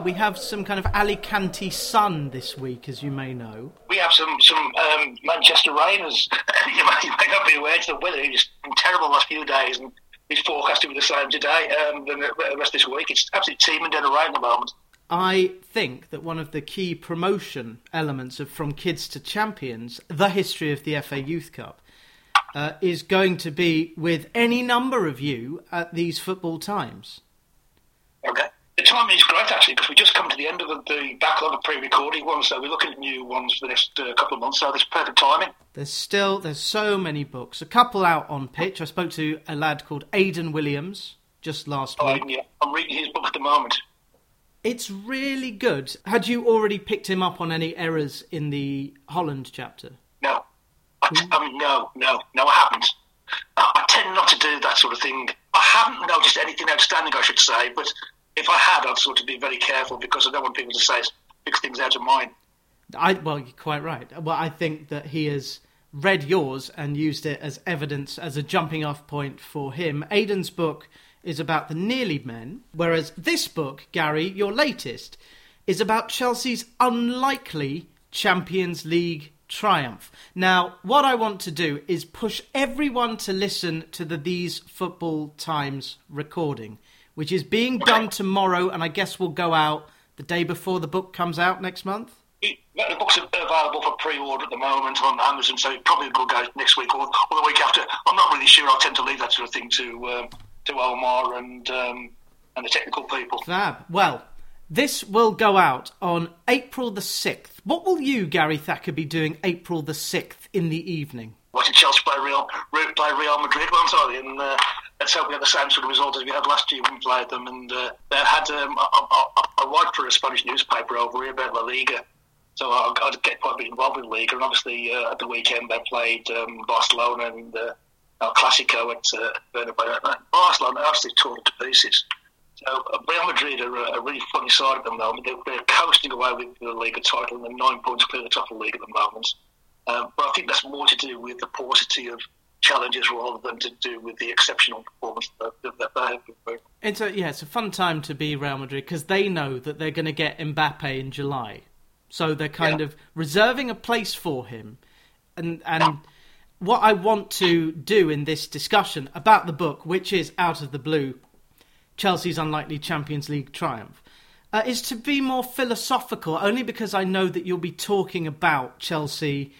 well. We have some kind of Alicante sun this week, as you may know. We have some some um, Manchester rainers. you, may, you may not be aware. That the weather has been terrible the last few days, and it's forecast to be the same today. Um, the rest of this week, it's absolutely teeming down the rain at the moment. I think that one of the key promotion elements of From Kids to Champions, the history of the FA Youth Cup, uh, is going to be with any number of you at these football times. Okay. The timing is great actually because we just come to the end of the, the backlog of pre-recorded ones, so we're looking at new ones for the next uh, couple of months. So there's perfect timing. There's still there's so many books. A couple out on pitch. I spoke to a lad called Aidan Williams just last oh, week. Yeah, I'm reading his book at the moment. It's really good. Had you already picked him up on any errors in the Holland chapter? No. I, I mean, no, no, no, I haven't. I, I tend not to do that sort of thing. I haven't noticed anything outstanding, I should say, but if I had, I'd sort of be very careful because I don't want people to say pick things out of mine. I well, you're quite right. Well, I think that he has read yours and used it as evidence as a jumping off point for him. Aidan's book is about the nearly men, whereas this book, Gary, your latest, is about Chelsea's unlikely Champions League triumph. Now, what I want to do is push everyone to listen to the These Football Times recording, which is being done tomorrow, and I guess will go out the day before the book comes out next month. The book's available for pre-order at the moment on Amazon, so it probably will go next week or, or, the week after. I'm not really sure. I tend to leave that sort of thing to um, to Omar and um, and the technical people. Fab. Well, this will go out on April the 6th. What will you, Gary Thacker, be doing April the 6th in the evening? Watching Chelsea play Real, play Real Madrid, won't I? And uh, let's hope we get the same sort of result as we had last year when we played them. And uh, they had um, I, worked for a Spanish newspaper over here about La Liga. So I, would get quite a bit involved with Liga. And obviously, uh, at the weekend, they played um, Barcelona and uh, El Clasico at uh, Bernabeu. Barcelona absolutely tore it to pieces. So uh, Real Madrid are a, a, really funny side at the moment. They're, they're coasting away with the Liga title and they're nine points clear the top of the league at the moment. Um, but I think that's more to do with the paucity of challenges rather than to do with the exceptional performance that, that they have been It's a, yeah, it's a fun time to be Real Madrid because they know that they're going to get Mbappe in July. So they're kind yeah. of reserving a place for him. And, and yeah. what I want to do in this discussion about the book, which is out of the blue Chelsea's unlikely Champions League triumph, uh, is to be more philosophical, only because I know that you'll be talking about Chelsea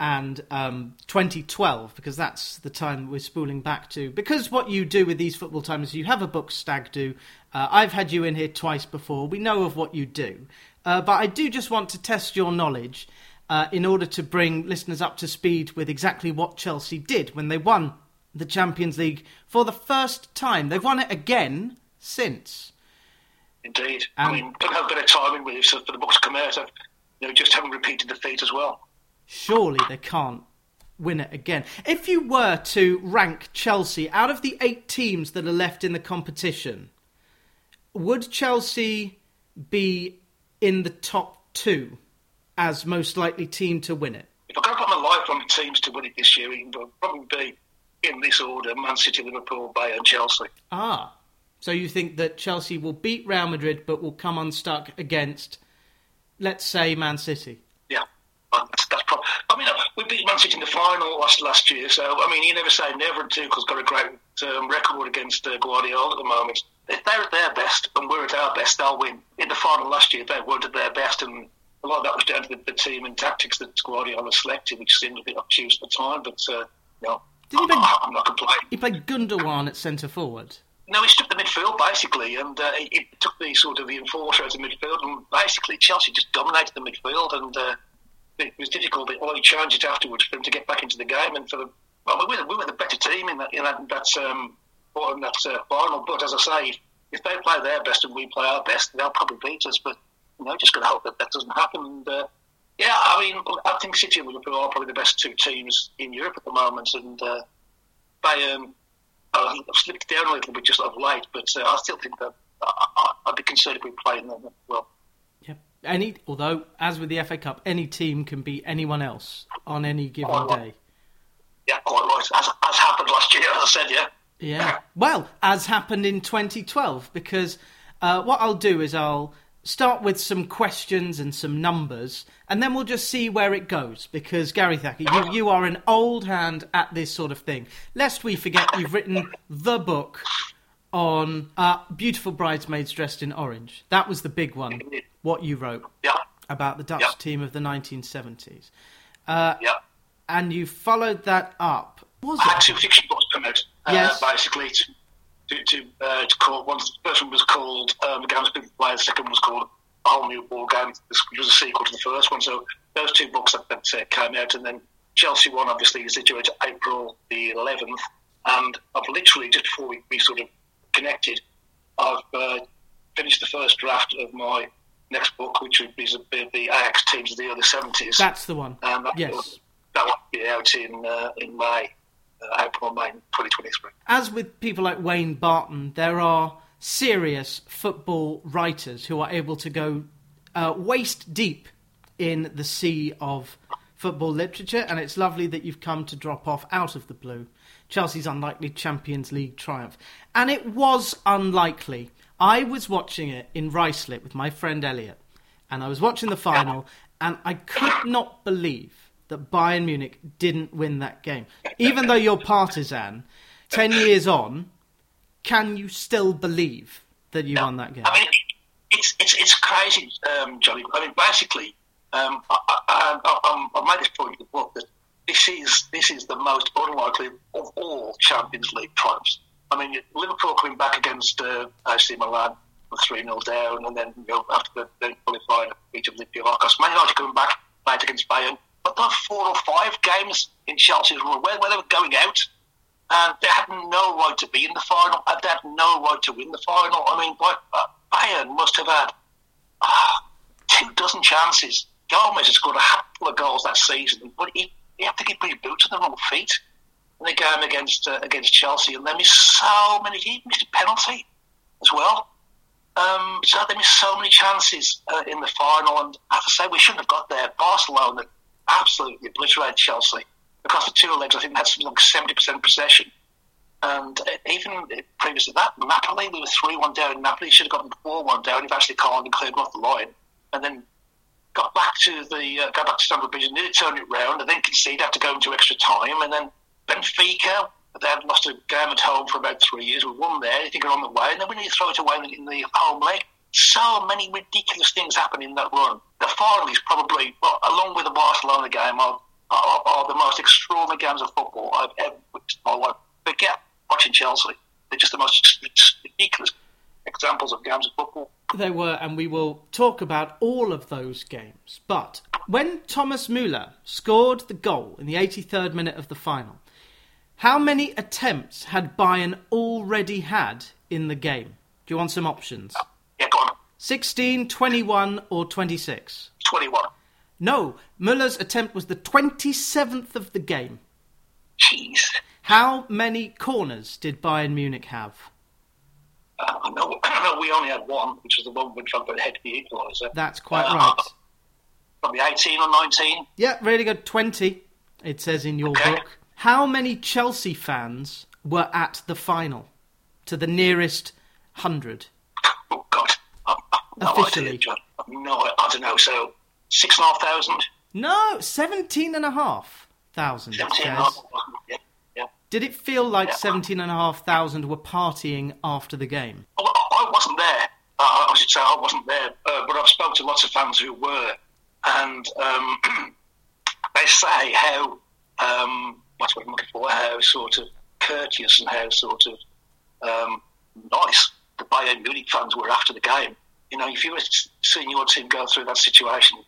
and um, 2012, because that's the time we're spooling back to. Because what you do with these football times, you have a book stag do. Uh, I've had you in here twice before. We know of what you do. Uh, but I do just want to test your knowledge uh, in order to bring listeners up to speed with exactly what Chelsea did when they won the Champions League for the first time. They've won it again since. Indeed. Um, I mean, have a bit of timing with it for the books to come out. You know, just haven't repeated the feat as well. Surely they can't win it again. If you were to rank Chelsea out of the eight teams that are left in the competition, would Chelsea be in the top two as most likely team to win it? If I could put my life on the teams to win it this year, it would probably be in this order: Man City, Liverpool, Bayern, Chelsea. Ah, so you think that Chelsea will beat Real Madrid, but will come unstuck against, let's say, Man City? That's, that's probably. I mean, we beat Man City in the final last last year, so I mean, you never say never. Tuchel's got a great um, record against uh, Guardiola at the moment. If they're at their best and we're at our best, they'll win. In the final last year, they weren't at their best, and a lot of that was down to the, the team and tactics that Guardiola selected, which seemed a bit obtuse at the time. But uh, no, Did he play, I'm not complaining. He played Gundogan at centre forward. No, he took the midfield basically, and uh, he, he, took the sort of the enforcer out of midfield, and basically Chelsea just dominated the midfield, and uh, it was difficult. But well, he changed it afterwards for him to get back into the game, and for the well, we were, we were the better team in that in that that, um, in that uh, final. But as I say, if they play their best and we play our best, they'll probably beat us. But you know, just got to hope that that doesn't happen. And, uh, yeah, I mean, I think City and Liverpool are probably the best two teams in Europe at the moment, and uh, Bayern uh, I've slipped down a little bit just of late, but uh, I still think that I, would be concerned if we played them well. Yeah. Any, although, as with the FA Cup, any team can beat anyone else on any given quite day. Right. Yeah, quite right. As, as happened last year, as I said, yeah. Yeah. Well, as happened in 2012, because uh, what I'll do is I'll start with some questions and some numbers, and then we'll just see where it goes. Because Gary Thacker, you, you are an old hand at this sort of thing. Lest we forget, you've written the book on uh, beautiful bridesmaids dressed in orange. That was the big one. What you wrote Yeah. about the Dutch Yeah. team of the 1970s, uh, Yeah. and you followed that up. Was I had two fiction books come out, uh, basically to to to, uh, to call. One the first one was called um, "The Game's Been Played." The second one was called "A Whole New Ball Game," which was a sequel to the first one. So those two books that, that uh, came out, and then Chelsea one obviously is to April the 11th, and I've literally just before we, we sort of connected, I've uh, finished the first draft of my next book, which would be the, the Ajax teams of the early 70s. That's the one. and that, yes. that will be out in uh, in May, uh, April, May 2023. as with people like Wayne Barton, there are serious football writers who are able to go uh, waist deep in the sea of football literature, and it's lovely that you've come to drop off out of the blue. Chelsea's unlikely Champions League triumph. And it was unlikely. I was watching it in Ruislip with my friend Elliot, and I was watching the final, and I could not believe that Bayern Munich didn't win that game. Even though you're partisan, 10 years on, can you still believe that you won that game? I mean, it's it's it's crazy, um, Johnny. I mean, basically, um, I, I, I, I made this point in the book that this is this is the most unlikely of all Champions League triumphs. I mean, Liverpool coming back against uh, AC Milan three 0 down, and then you know, after the, qualifying beat of Olympiacos, Man United coming back played against Bayern. But there were four or five games in Chelsea's run where, where they were going out and they had no right to be in the final, and they had no right to win the final. I mean, uh, Bayern must have had uh, two dozen chances. Gomez has scored a handful of goals that season, but he, he had to get his boots on the wrong feet in the game against uh, against Chelsea, and they missed so many. He missed a penalty as well. Um, so they missed so many chances uh, in the final, and I have to say we shouldn't have got there. Barcelona absolutely obliterated Chelsea across the two legs. I think something like seventy percent possession, and uh, even previous to that, Napoli we were three one down. Napoli should have gotten four one down. If Ashley Collins and cleared off the line, and then got back to the uh, got back to Stamford Bridge and nearly turned it round, and then conceded had to go into extra time, and then Benfica. They had lost a game at home for about three years. We won there. I think are on the way, and then we need to throw it away in the, in the home leg. So many ridiculous things happen in that run. The final is probably, well, along with the Barcelona game, are, are, are the most extraordinary games of football I've ever witnessed in my life. Forget watching Chelsea. They're just the most ridiculous examples of games of football. They were, and we will talk about all of those games. But when Thomas Müller scored the goal in the 83rd minute of the final, how many attempts had Bayern already had in the game? Do you want some options? Yeah, go on. 16, 21, or 26? 21. No, Müller's attempt was the 27th of the game. Jeez. How many corners did Bayern Munich have? Uh, I, know, I know we only had one, which was the one which went ahead to the equaliser. That's quite Uh, right. Probably 18 or 19. Yeah, really good. 20, it says in your Okay. book. How many Chelsea fans were at the final? To the nearest hundred. Oh, God. I, I, no Officially. Idea. No, I, don't know. So, six and a half thousand? No, 17 and a half thousand, 17 and a half. Yeah, yeah. Did it feel like Yeah. 17 and a half thousand were partying after the game? I I wasn't there. I should say I wasn't there, uh, but I've spoken to lots of fans who were, and um, they say how um, what I'm looking for, how sort of courteous and how sort of um, nice the Bayern Munich fans were after the game. You know, if you were seeing your team go through that situation,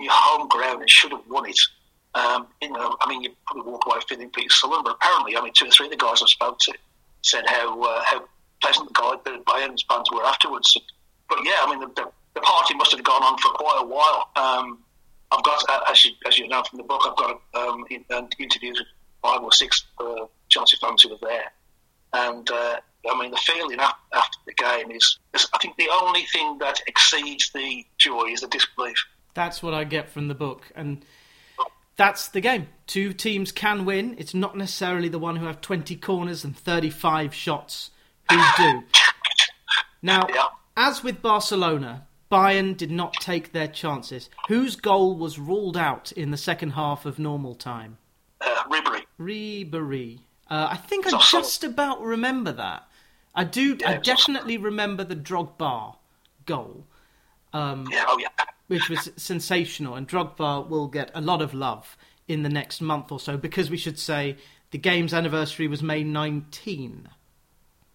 your home ground and should have won it. Um, you know, I mean, you probably walk away feeling pretty sullen, but apparently, I mean, two or three of the guys I spoke to said how uh, how pleasant the guy the Bayern fans were afterwards. But yeah, I mean, the, the, the party must have gone on for quite a while. Um, I've got, uh, as you as you know from the book, I've got um, in, interviews with five or six uh, Chelsea fans who were there, and uh, I mean, the feeling after, the game is, is, I think, the only thing that exceeds the joy is the disbelief. That's what I get from the book. And that's the game. Two teams can win. It's not necessarily the one who have 20 corners and 35 shots who do. Now, Yeah. as with Barcelona, Bayern did not take their chances. Whose goal was ruled out in the second half of normal time? Uh, Ribery. Ribery. Uh, I think I just about remember that. I do. I Yeah, awesome. definitely remember the Drogba goal, Yeah, oh yeah. which was sensational, and Drogba will get a lot of love in the next month or so because we should say the game's anniversary was May 19.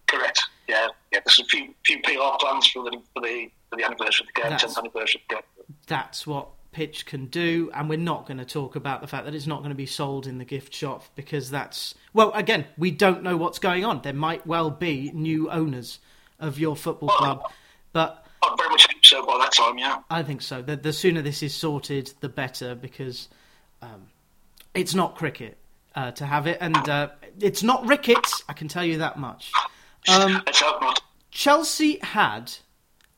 Correct. Yeah, yeah. There's a few few PR plans for the for the for the anniversary of the game, tenth anniversary of the game. That's what Pitch can do, and we're not going to talk about the fact that it's not going to be sold in the gift shop because that's well, again, we don't know what's going on. There might well be new owners of your football club, but I very much hope so by that time. Yeah. I think so. The, the sooner this is sorted, the better, because um, it's not cricket uh, to have it, and uh, it's not rickets. I can tell you that much. Um, Let's hope not. Chelsea had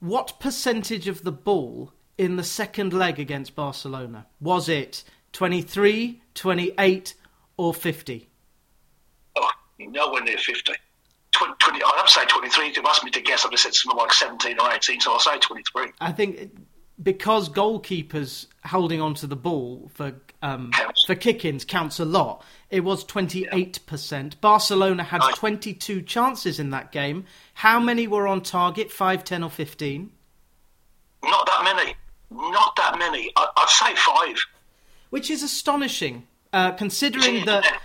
what percentage of the ball in the second leg against Barcelona? Was it 23, 28, or 50? Oh, nowhere near fifty. 20, 20, I'd have to say 23. If you asked me to guess, I'd have said something like 17 or 18, so I'll say 23. I think because goalkeepers holding onto the ball for um, for kick-ins counts a lot. It was 28%. Barcelona had Nice. 22 chances in that game. How many were on target? 5, 10 or 15? Not that many. Not that many. I, I'd say five. Which is astonishing, uh, considering that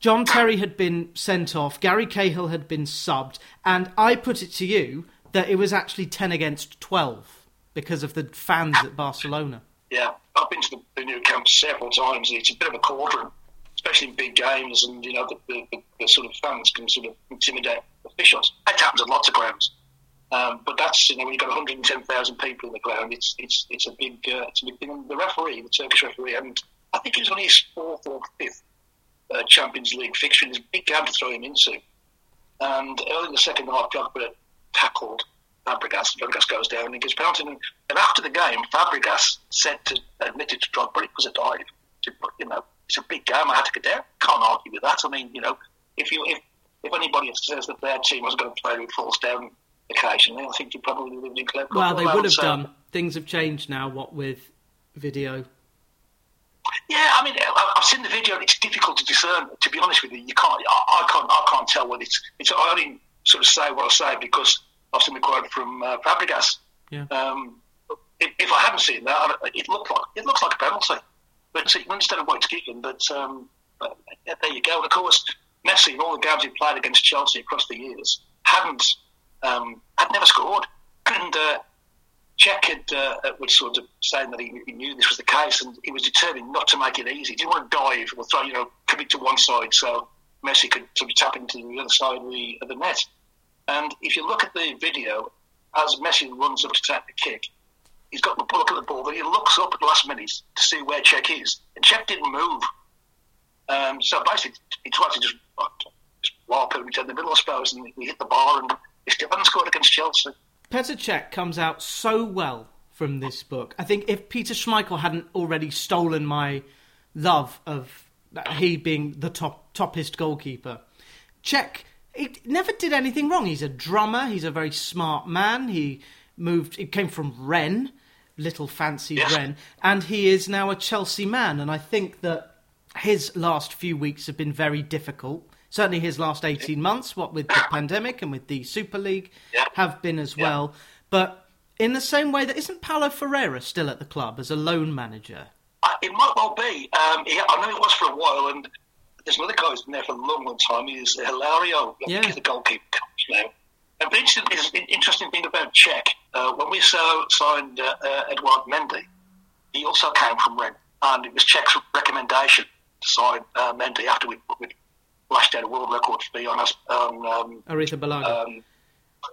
John Terry had been sent off, Gary Cahill had been subbed, and I put it to you that it was actually 10 against 12 because of the fans at Barcelona. Yeah, I've been to the, Nou Camp several times. It's a bit of a cauldron, especially in big games, and you know the, the, the, the sort of fans can sort of intimidate officials. That happens at lots of grounds, um, but that's you know when you've got 110,000 people in the ground, it's it's it's a big uh, it's a big thing. The referee, the Turkish referee, and I think it was only his fourth or fifth uh, Champions League fixture. It's a big game to throw him into. And early in the second half, Drogba tackled Fabregas. Fabregas goes down and he gets penalty. And, after the game, Fabregas said to admitted to Drogba it was a dive. You know, it's a big game. I had to get down. Can't argue with that. I mean, you know, if you if if anybody says that their team wasn't going to play who falls down occasionally, I think you probably lived in clever. Well, they would have done. Things have changed now, what with video. Yeah, I mean, I've seen the video. It's difficult to discern. To be honest with you, you can't. I, I can't. I can't tell whether it's. It's. I only sort of say what I say because I've seen the quote from uh, Fabregas. Yeah. Um, if, if I hadn't seen that, it looked like it looks like a penalty. But see, understand why it's kicking. But, um, but yeah, there you go. And of course, Messi, in all the games he played against Chelsea across the years, hadn't um, had never scored. And uh, Cech had, uh, was sort of saying that he, he knew this was the case, and he was determined not to make it easy. He didn't want to dive or throw, you know, commit to one side so Messi could sort of tap into the other side of the, of the net. And if you look at the video, as Messi runs up to take the kick, he's got the look at the ball, but he looks up at the last minute to see where Cech is, and Cech didn't move. Um, so basically, he tried to just, uh, just warp in the middle, I suppose, and he hit the bar, and he still hadn't scored against Chelsea. Petr Cech comes out so well from this book. I think if Peter Schmeichel hadn't already stolen my love of he being the top toppest goalkeeper, Cech he never did anything wrong. He's a drummer. He's a very smart man. He moved. He came from Rennes, little fancy Yes. Rennes, and he is now a Chelsea man. And I think that his last few weeks have been very difficult. Certainly, his last eighteen months, what with the pandemic and with the Super League, Yeah. have been as Yeah. well. But in the same way that isn't Paulo Ferreira still at the club as a loan manager? Uh, It might well be. Um, he, I know it was for a while, and there's another guy who's been there for a long, long time. He's Hilario. Yeah. He's the goalkeeper coach now. And the interesting, is- interesting thing about Cech, uh, when we so, signed uh, uh, Edouard Mendy, he also came from Rennes, and it was Cech's recommendation to sign uh, Mendy after we we lashed out a world record fee on us on um, Arrizabalaga. um,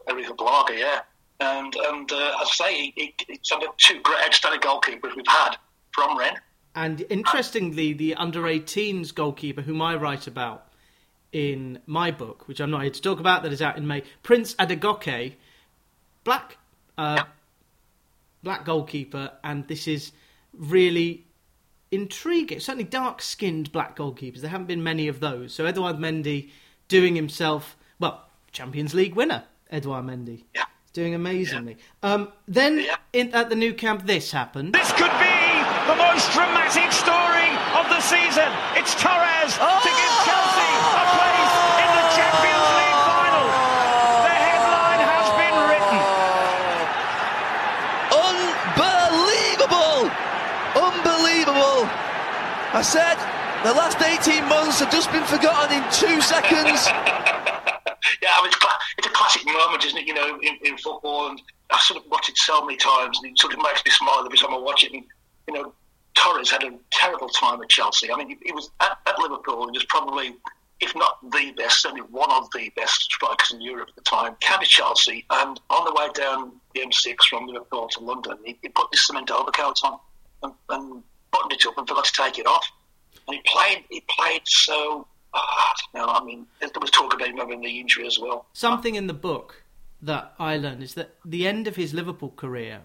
Aretha Blaga, yeah. And and uh, as I say, it's one of the two great outstanding goalkeepers we've had from Rennes. And interestingly, the under 18s goalkeeper, whom I write about in my book, which I'm not here to talk about, that is out in May, Prince Adegoke, black, uh, black goalkeeper, and this is really intriguing. Certainly, dark-skinned black goalkeepers. There haven't been many of those. So Edouard Mendy doing himself well, Champions League winner, Edouard Mendy. Yeah. doing amazingly. Um, then Yeah. in, at the Nou Camp, this happened. This could be the most dramatic story of the season. It's Torres to give Chelsea a place in the Champions League final. The headline has been written. Unbelievable! Unbelievable! I said the last 18 months have just been forgotten in two seconds. Yeah, I mean, it's, a classic moment, isn't it? You know, in, in football, and I've sort of watched it so many times, and it sort of makes me smile every time I watch it. And you know, Torres had a terrible time at Chelsea. I mean, he was at, at Liverpool, and was probably, if not the best, certainly one of the best strikers in Europe at the time. Came to Chelsea, and on the way down the M6 from Liverpool to London, he, he put this cement overcoat on and, and buttoned it up and forgot to take it off. And he played. He played so. ah, no, I mean, there was talk about him having the injury as well. Something in the book that I learned is that the end of his Liverpool career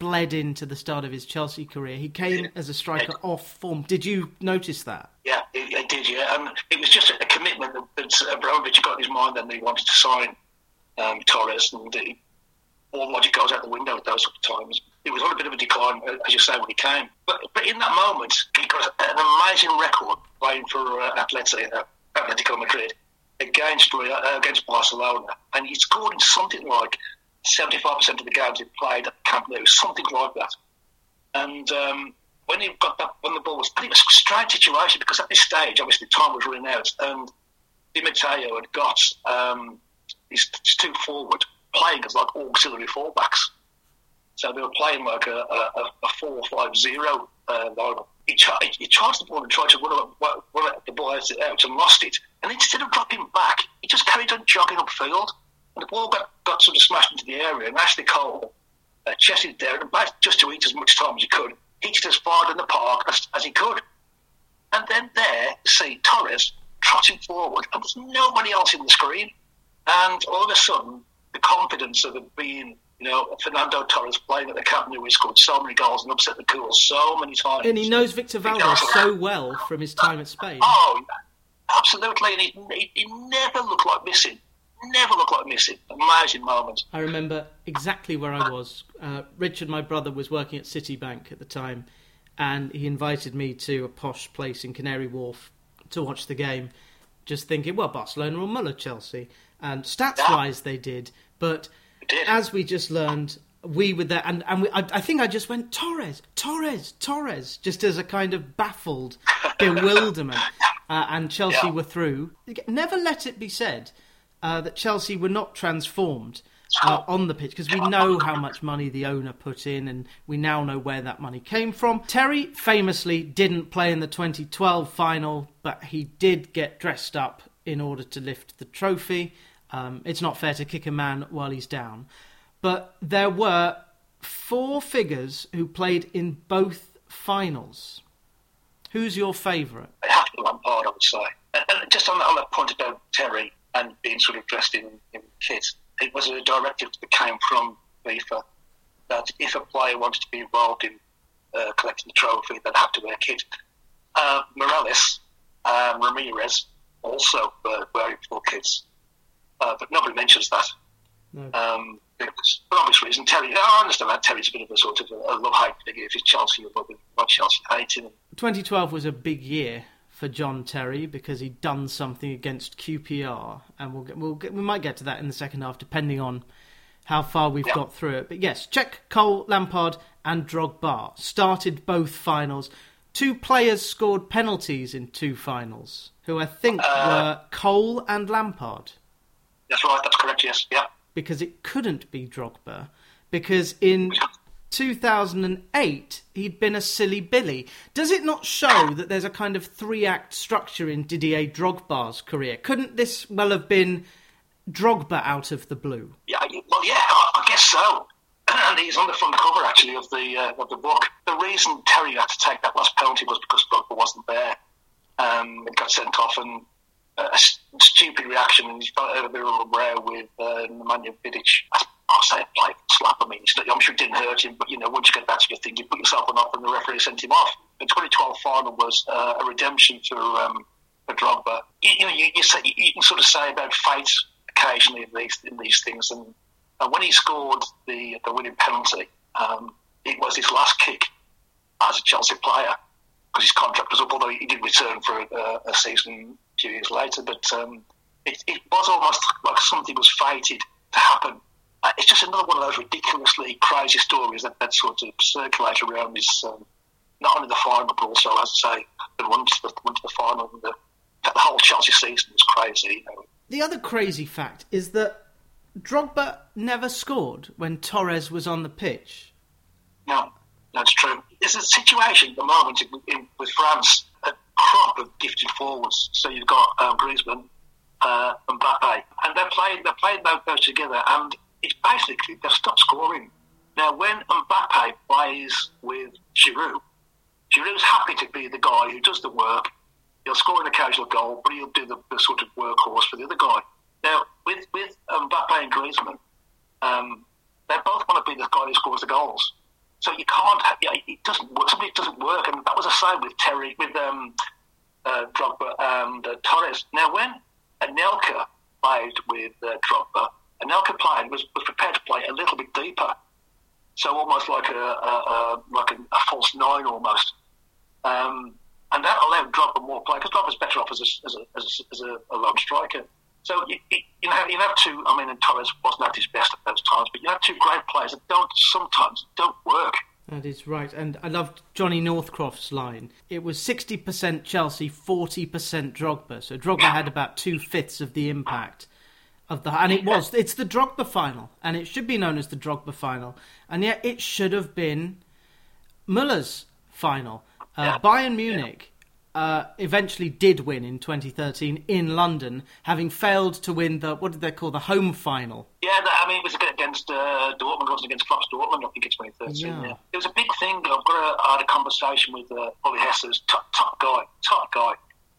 bled into the start of his Chelsea career. He came as a striker off form. Did you notice that? Yeah, it, it did. Yeah, and it was just a, commitment that, Abramovich got in his mind, and he wanted to sign um, Torres, and he, all logic goes out the window at those sort of times. It was on a bit of a decline, uh, as you say, when he came. But but in that moment, he got an amazing record playing for uh, uh, Atletico Madrid against uh, against Barcelona, and he scored in something like seventy five percent of the games he played at Camp Nou, something like that. And um, when he got that, when the ball was, it was a strange situation because at this stage, obviously, time was running out, and Di Matteo had got um, his, his two forward playing as like auxiliary fullbacks. So they were playing like a, a, a four five zero uh, lineup. He, he charged the ball and tried to run, run the ball out and lost it. And instead of dropping back, he just carried on jogging upfield. And the ball got, got sort of smashed into the area. And Ashley Cole uh, chested there and just to eat as much time as he could. Hit it as far in the park as, as he could. And then there, see Torres trotting forward, and there's nobody else in the screen. And all of a sudden, the confidence of it being, you know, Fernando Torres playing at the Camp Nou, he scored so many goals and upset the cool so many times. And he knows Victor Valdes so well from his time at Spain. Oh, absolutely. And he, he, he never looked like missing. Never looked like missing. Amazing moment. I remember exactly where I was. Uh, Richard, my brother, was working at Citibank at the time, and he invited me to a posh place in Canary Wharf to watch the game. Just thinking, well, Barcelona will muller Chelsea, and stats-wise they did, but did. as we just learned, we were there, and, and we, I, I think I just went Torres, Torres, Torres, just as a kind of baffled bewilderment. Uh, and Chelsea Yeah. were through. Never let it be said uh, that Chelsea were not transformed uh, on the pitch because we know how much money the owner put in and we now know where that money came from. Terry famously didn't play in the 2012 final, but he did get dressed up in order to lift the trophy. Um, it's not fair to kick a man while he's down. But there were four figures who played in both finals. Who's your favourite? It had to be Lampard, I would say. And, just on that, on point about Terry and being sort of dressed in, in kit, it was a directive that came from FIFA that if a player wanted to be involved in uh, collecting the trophy, they'd have to wear kit. Uh, Meireles and Ramires also were wearing full kits, uh, but nobody mentions that. No. Um, because, for obvious reason, Terry, I understand that Terry's a bit of a sort of a, a love hate figure. If he's Chelsea, probably not Chelsea hating him. 2012 was a big year for John Terry because he'd done something against QPR, and we'll get, we'll get, we might get to that in the second half, depending on how far we've Yeah. got through it. But yes, Cech Cole, Lampard, and Drogba started both finals. Two players scored penalties in two finals, who I think were Cole and Lampard That's right, that's correct, yes. Yeah. because it couldn't be Drogba because in 2008 he'd been a silly Billy. Does it not show that there's a kind of three act structure in Didier Drogba's career? Couldn't this well have been Drogba out of the blue? Yeah, well, yeah, I, I guess so. And he's on the front cover actually of the uh, of the book. The reason Terry had to take that last penalty was because Drogba wasn't there. Um, it got sent off, and a s- stupid reaction, and he's got a bit of a row with uh, Nemanja Vidic. I- a play slap. I mean, I'm sure it didn't hurt him, but you know, once you get that sort of thing, you put yourself on off, and the referee sent him off. The 2012 final was uh, a redemption for um, for Drogba. You, you know, you, you, say, you can sort of say about fate occasionally in these in these things, and And when he scored the the winning penalty, um, it was his last kick as a Chelsea player because his contract was up. Although he did return for a, a season few years later, but um, it, it, was almost like something was fated to happen. Uh, it's just another one of those ridiculously crazy stories that, that sort of circulate around this. Um, not only the final, but also, as I say, the one to the, to the final. The, the whole Chelsea season was crazy. You know. The other crazy fact is that Drogba never scored when Torres was on the pitch. No, that's true. It's a situation at the moment in, in, with France, of gifted forwards. So you've got um, Griezmann, uh, Mbappe, and they're playing they're playing those together, and it's basically they've stopped scoring. Now, when Mbappe plays with Giroud, Giroud's happy to be the guy who does the work. He'll score an occasional goal, but he'll do the, the sort of workhorse for the other guy. Now, with with Mbappe and Griezmann, um, they both want to be the guy who scores the goals. So you can't. It doesn't work. Something doesn't work, and that was the same with Terry, with um, uh, Drogba and uh, Torres. Now, when Anelka played with uh, Drogba, Anelka played was, was prepared to play a little bit deeper, so almost like a, a, a like a, a, false nine almost. Um, and that allowed Drogba more play because Drogba's better off as a, as a, as a, as lone striker. So you, you, have, you have two. I mean, and Torres wasn't at his best at those times, but you have two great players that don't sometimes don't work. That is right, and I loved Johnny Northcroft's line. It was sixty percent Chelsea, forty percent Drogba. So Drogba had about two fifths of the impact of the, and it was. It's the Drogba final, and it should be known as the Drogba final, and yet it should have been Muller's final. Uh, Bayern Munich uh, eventually did win in 2013 in London, having failed to win the what did they call the home final? Yeah, I mean it was against uh, Dortmund, it was against Klopp's Dortmund, I think in 2013. Yeah. yeah. It was a big thing. I've got a, I had a conversation with uh, Ollie top, top guy, top guy.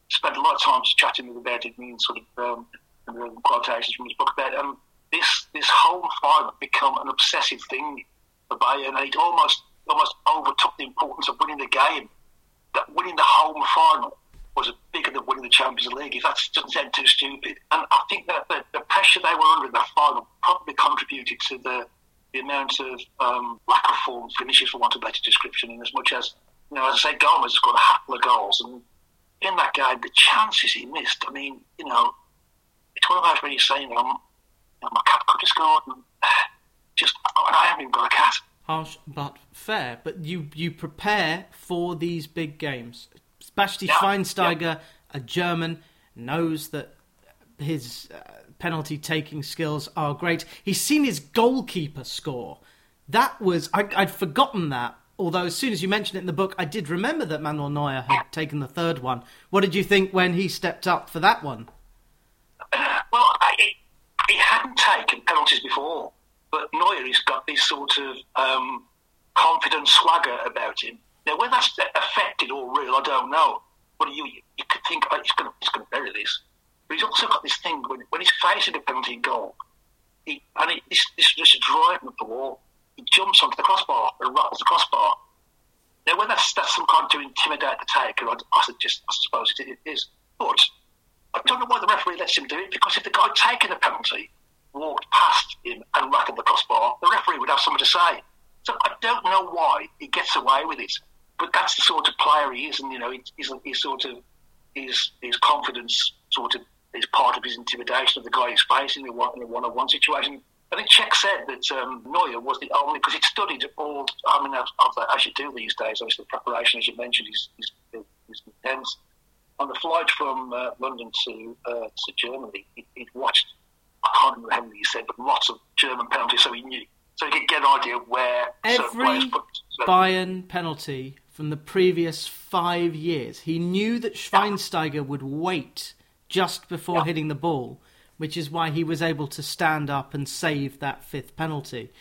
Spent a lot of time chatting with him about it and sort of um, quotations from his book about um, this this home final become an obsessive thing for Bayern, and it almost almost overtook the importance of winning the game that winning the home final was bigger than winning the Champions League. If that doesn't sound too stupid, and I think that the, the pressure they were under in that final probably contributed to the the amount of um, lack of form finishes, for want of a better description. In as much as you know, as I say, Gomez got a couple of goals, and in that game, the chances he missed. I mean, you know, it's one of those where you're saying, um, you know, my cat could have scored, and just I haven't even got a cat harsh but fair. But you you prepare for these big games. Basti yeah. Schweinsteiger, yeah. a German, knows that his uh, penalty taking skills are great. He's seen his goalkeeper score. That was I, I'd forgotten that. Although as soon as you mentioned it in the book, I did remember that Manuel Neuer had taken the third one. What did you think when he stepped up for that one? Well, I, he hadn't taken penalties before. But Neuer has got this sort of um, confident swagger about him. Now, whether that's affected or real, I don't know. But you, you could think oh, he's going to bury this. But he's also got this thing when, when he's facing a penalty goal, he, and he, he's, just driving up the wall. He jumps onto the crossbar and rattles the crossbar. Now, whether that's, that's some kind to intimidate the taker, I, I, just, I suppose it is. But I don't know why the referee lets him do it because if the guy taking the penalty walked past him and rattled the crossbar, the referee would have something to say. So I don't know why he gets away with it, but that's the sort of player he is, and you know, he's, he's sort of his his confidence sort of is part of his intimidation of the guy he's facing in a one-on-one situation. I think Cech said that um, Neuer was the only because he'd studied all. I mean, as you do these days, obviously the preparation, as you mentioned, is, is, is intense. On the flight from uh, London to uh, to Germany, he, would watched I can't remember how many he said, but lots of German penalties, so he knew. So he could get an idea where every put, so. Bayern penalty from the previous five years, he knew that Schweinsteiger yeah. would wait just before yeah. hitting the ball, which is why he was able to stand up and save that fifth penalty.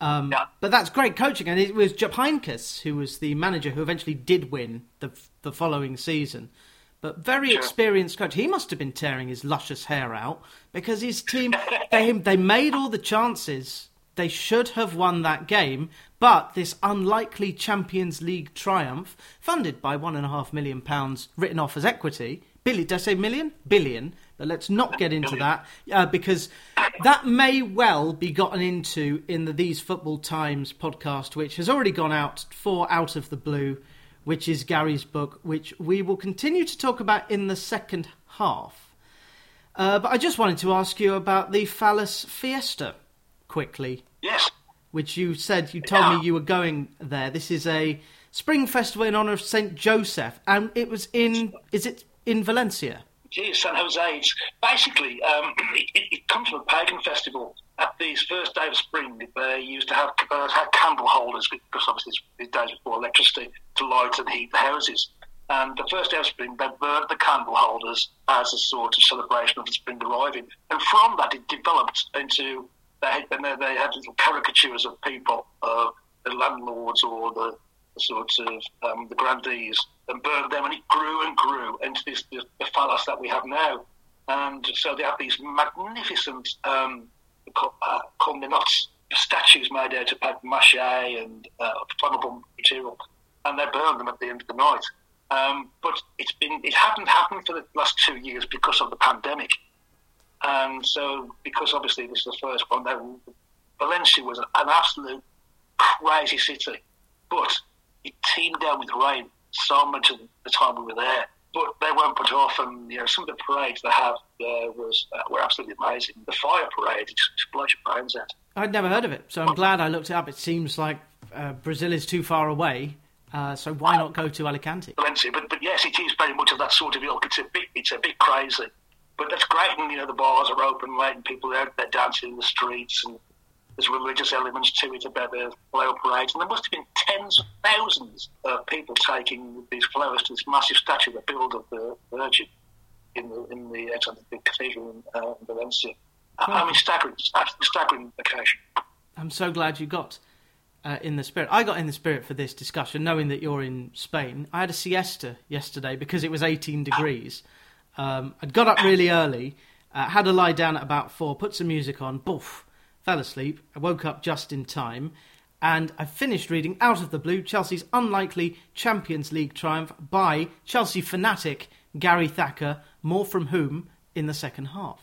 Um, yeah. But that's great coaching, and it was Jupp Heynckes who was the manager who eventually did win the the following season but very experienced coach. He must have been tearing his luscious hair out because his team they they made all the chances. They should have won that game, but this unlikely Champions League triumph, funded by one and a half million pounds, written off as equity, billion. Did I say million? Billion. But let's not get into that uh, because that may well be gotten into in the These Football Times podcast, which has already gone out for Out of the Blue, which is Gary's book, which we will continue to talk about in the second half. Uh, but I just wanted to ask you about the Fallas Fiesta quickly. Yes. Which you said you told Yeah. me you were going there. This is a spring festival in honour of Saint Joseph, and it was in. Is it in Valencia? Geez, San Jose. It's basically, um, it, it comes from a pagan festival. At these first day of spring, they used to have, uh, candle holders because obviously it's these days before electricity to light and heat the houses. And the first day of spring, they burned the candle holders as a sort of celebration of the spring arriving. And from that, it developed into they had, they, had little caricatures of people, uh, the landlords or the, the sort of um, the grandees, and burned them, and it grew and grew into this the, the Fallas that we have now. And so they have these magnificent um, uh, statues made out of paper mache and uh, flammable material, and they burn them at the end of the night. Um, but it's been it hadn't happened for the last two years because of the pandemic. And so, because obviously this is the first one, Valencia was an absolute crazy city. But it teamed down with rain so much of the time we were there. But they weren't put off, and you know some of the parades they have there was uh, were absolutely amazing. The fire parade, it just blows your brains out. I'd never heard of it, so I'm glad I looked it up. It seems like uh, Brazil is too far away, uh, so why not go to Alicante? Valencia. But but yes, it is very much of that sort of ilk. It's a bit it's a bit crazy, but that's great. And you know the bars are open late, and people are out there dancing in the streets, and there's religious elements to it about the flower parades. And there must have been tens of thousands of people taking these flowers to this massive statue they built of the Virgin in the in the outside the big cathedral in, uh, Valencia. I mean, staggering, staggering occasion. I'm so glad you got uh, in the spirit. I got in the spirit for this discussion, knowing that you're in Spain. I had a siesta yesterday because it was 18 degrees. Um, I'd got up really early, uh, had a lie down at about four, put some music on, boof, fell asleep. I woke up just in time, and I finished reading Out of the Blue Chelsea's unlikely Champions League triumph by Chelsea fanatic Gary Thacker, more from whom in the second half.